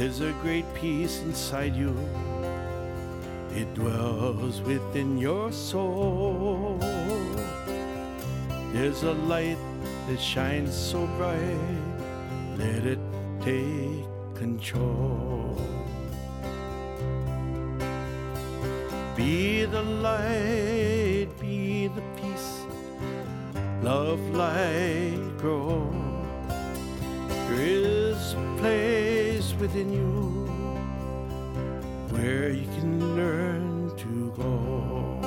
There's a great peace inside you. It dwells within your soul. There's a light that shines so bright. Let it take control. Be the light, be the peace, love light within you where you can learn to go.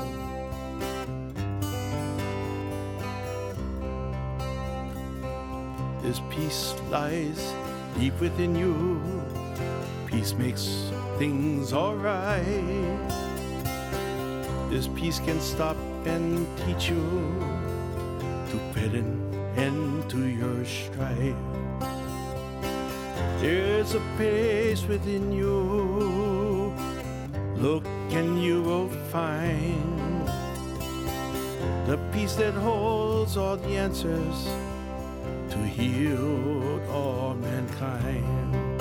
This peace lies deep within you. Peace makes things alright. This peace can stop and teach you to put an end to your strife. There's a place within you. Look and you will find the peace that holds all the answers to heal all mankind.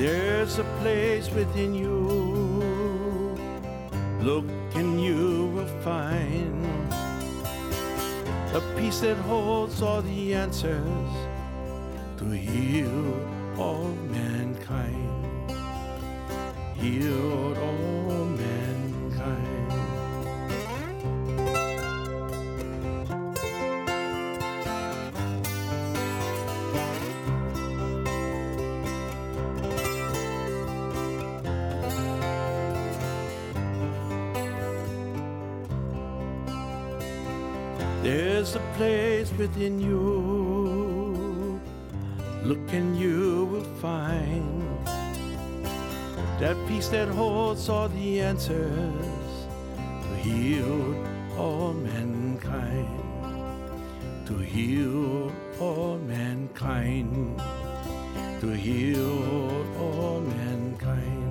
There's a place within you. Look and you will find a peace that holds all the answers to heal all mankind. Heal all mankind. There's a place within you. Look and you will find that peace that holds all the answers to heal all mankind. To heal all mankind. To heal all mankind.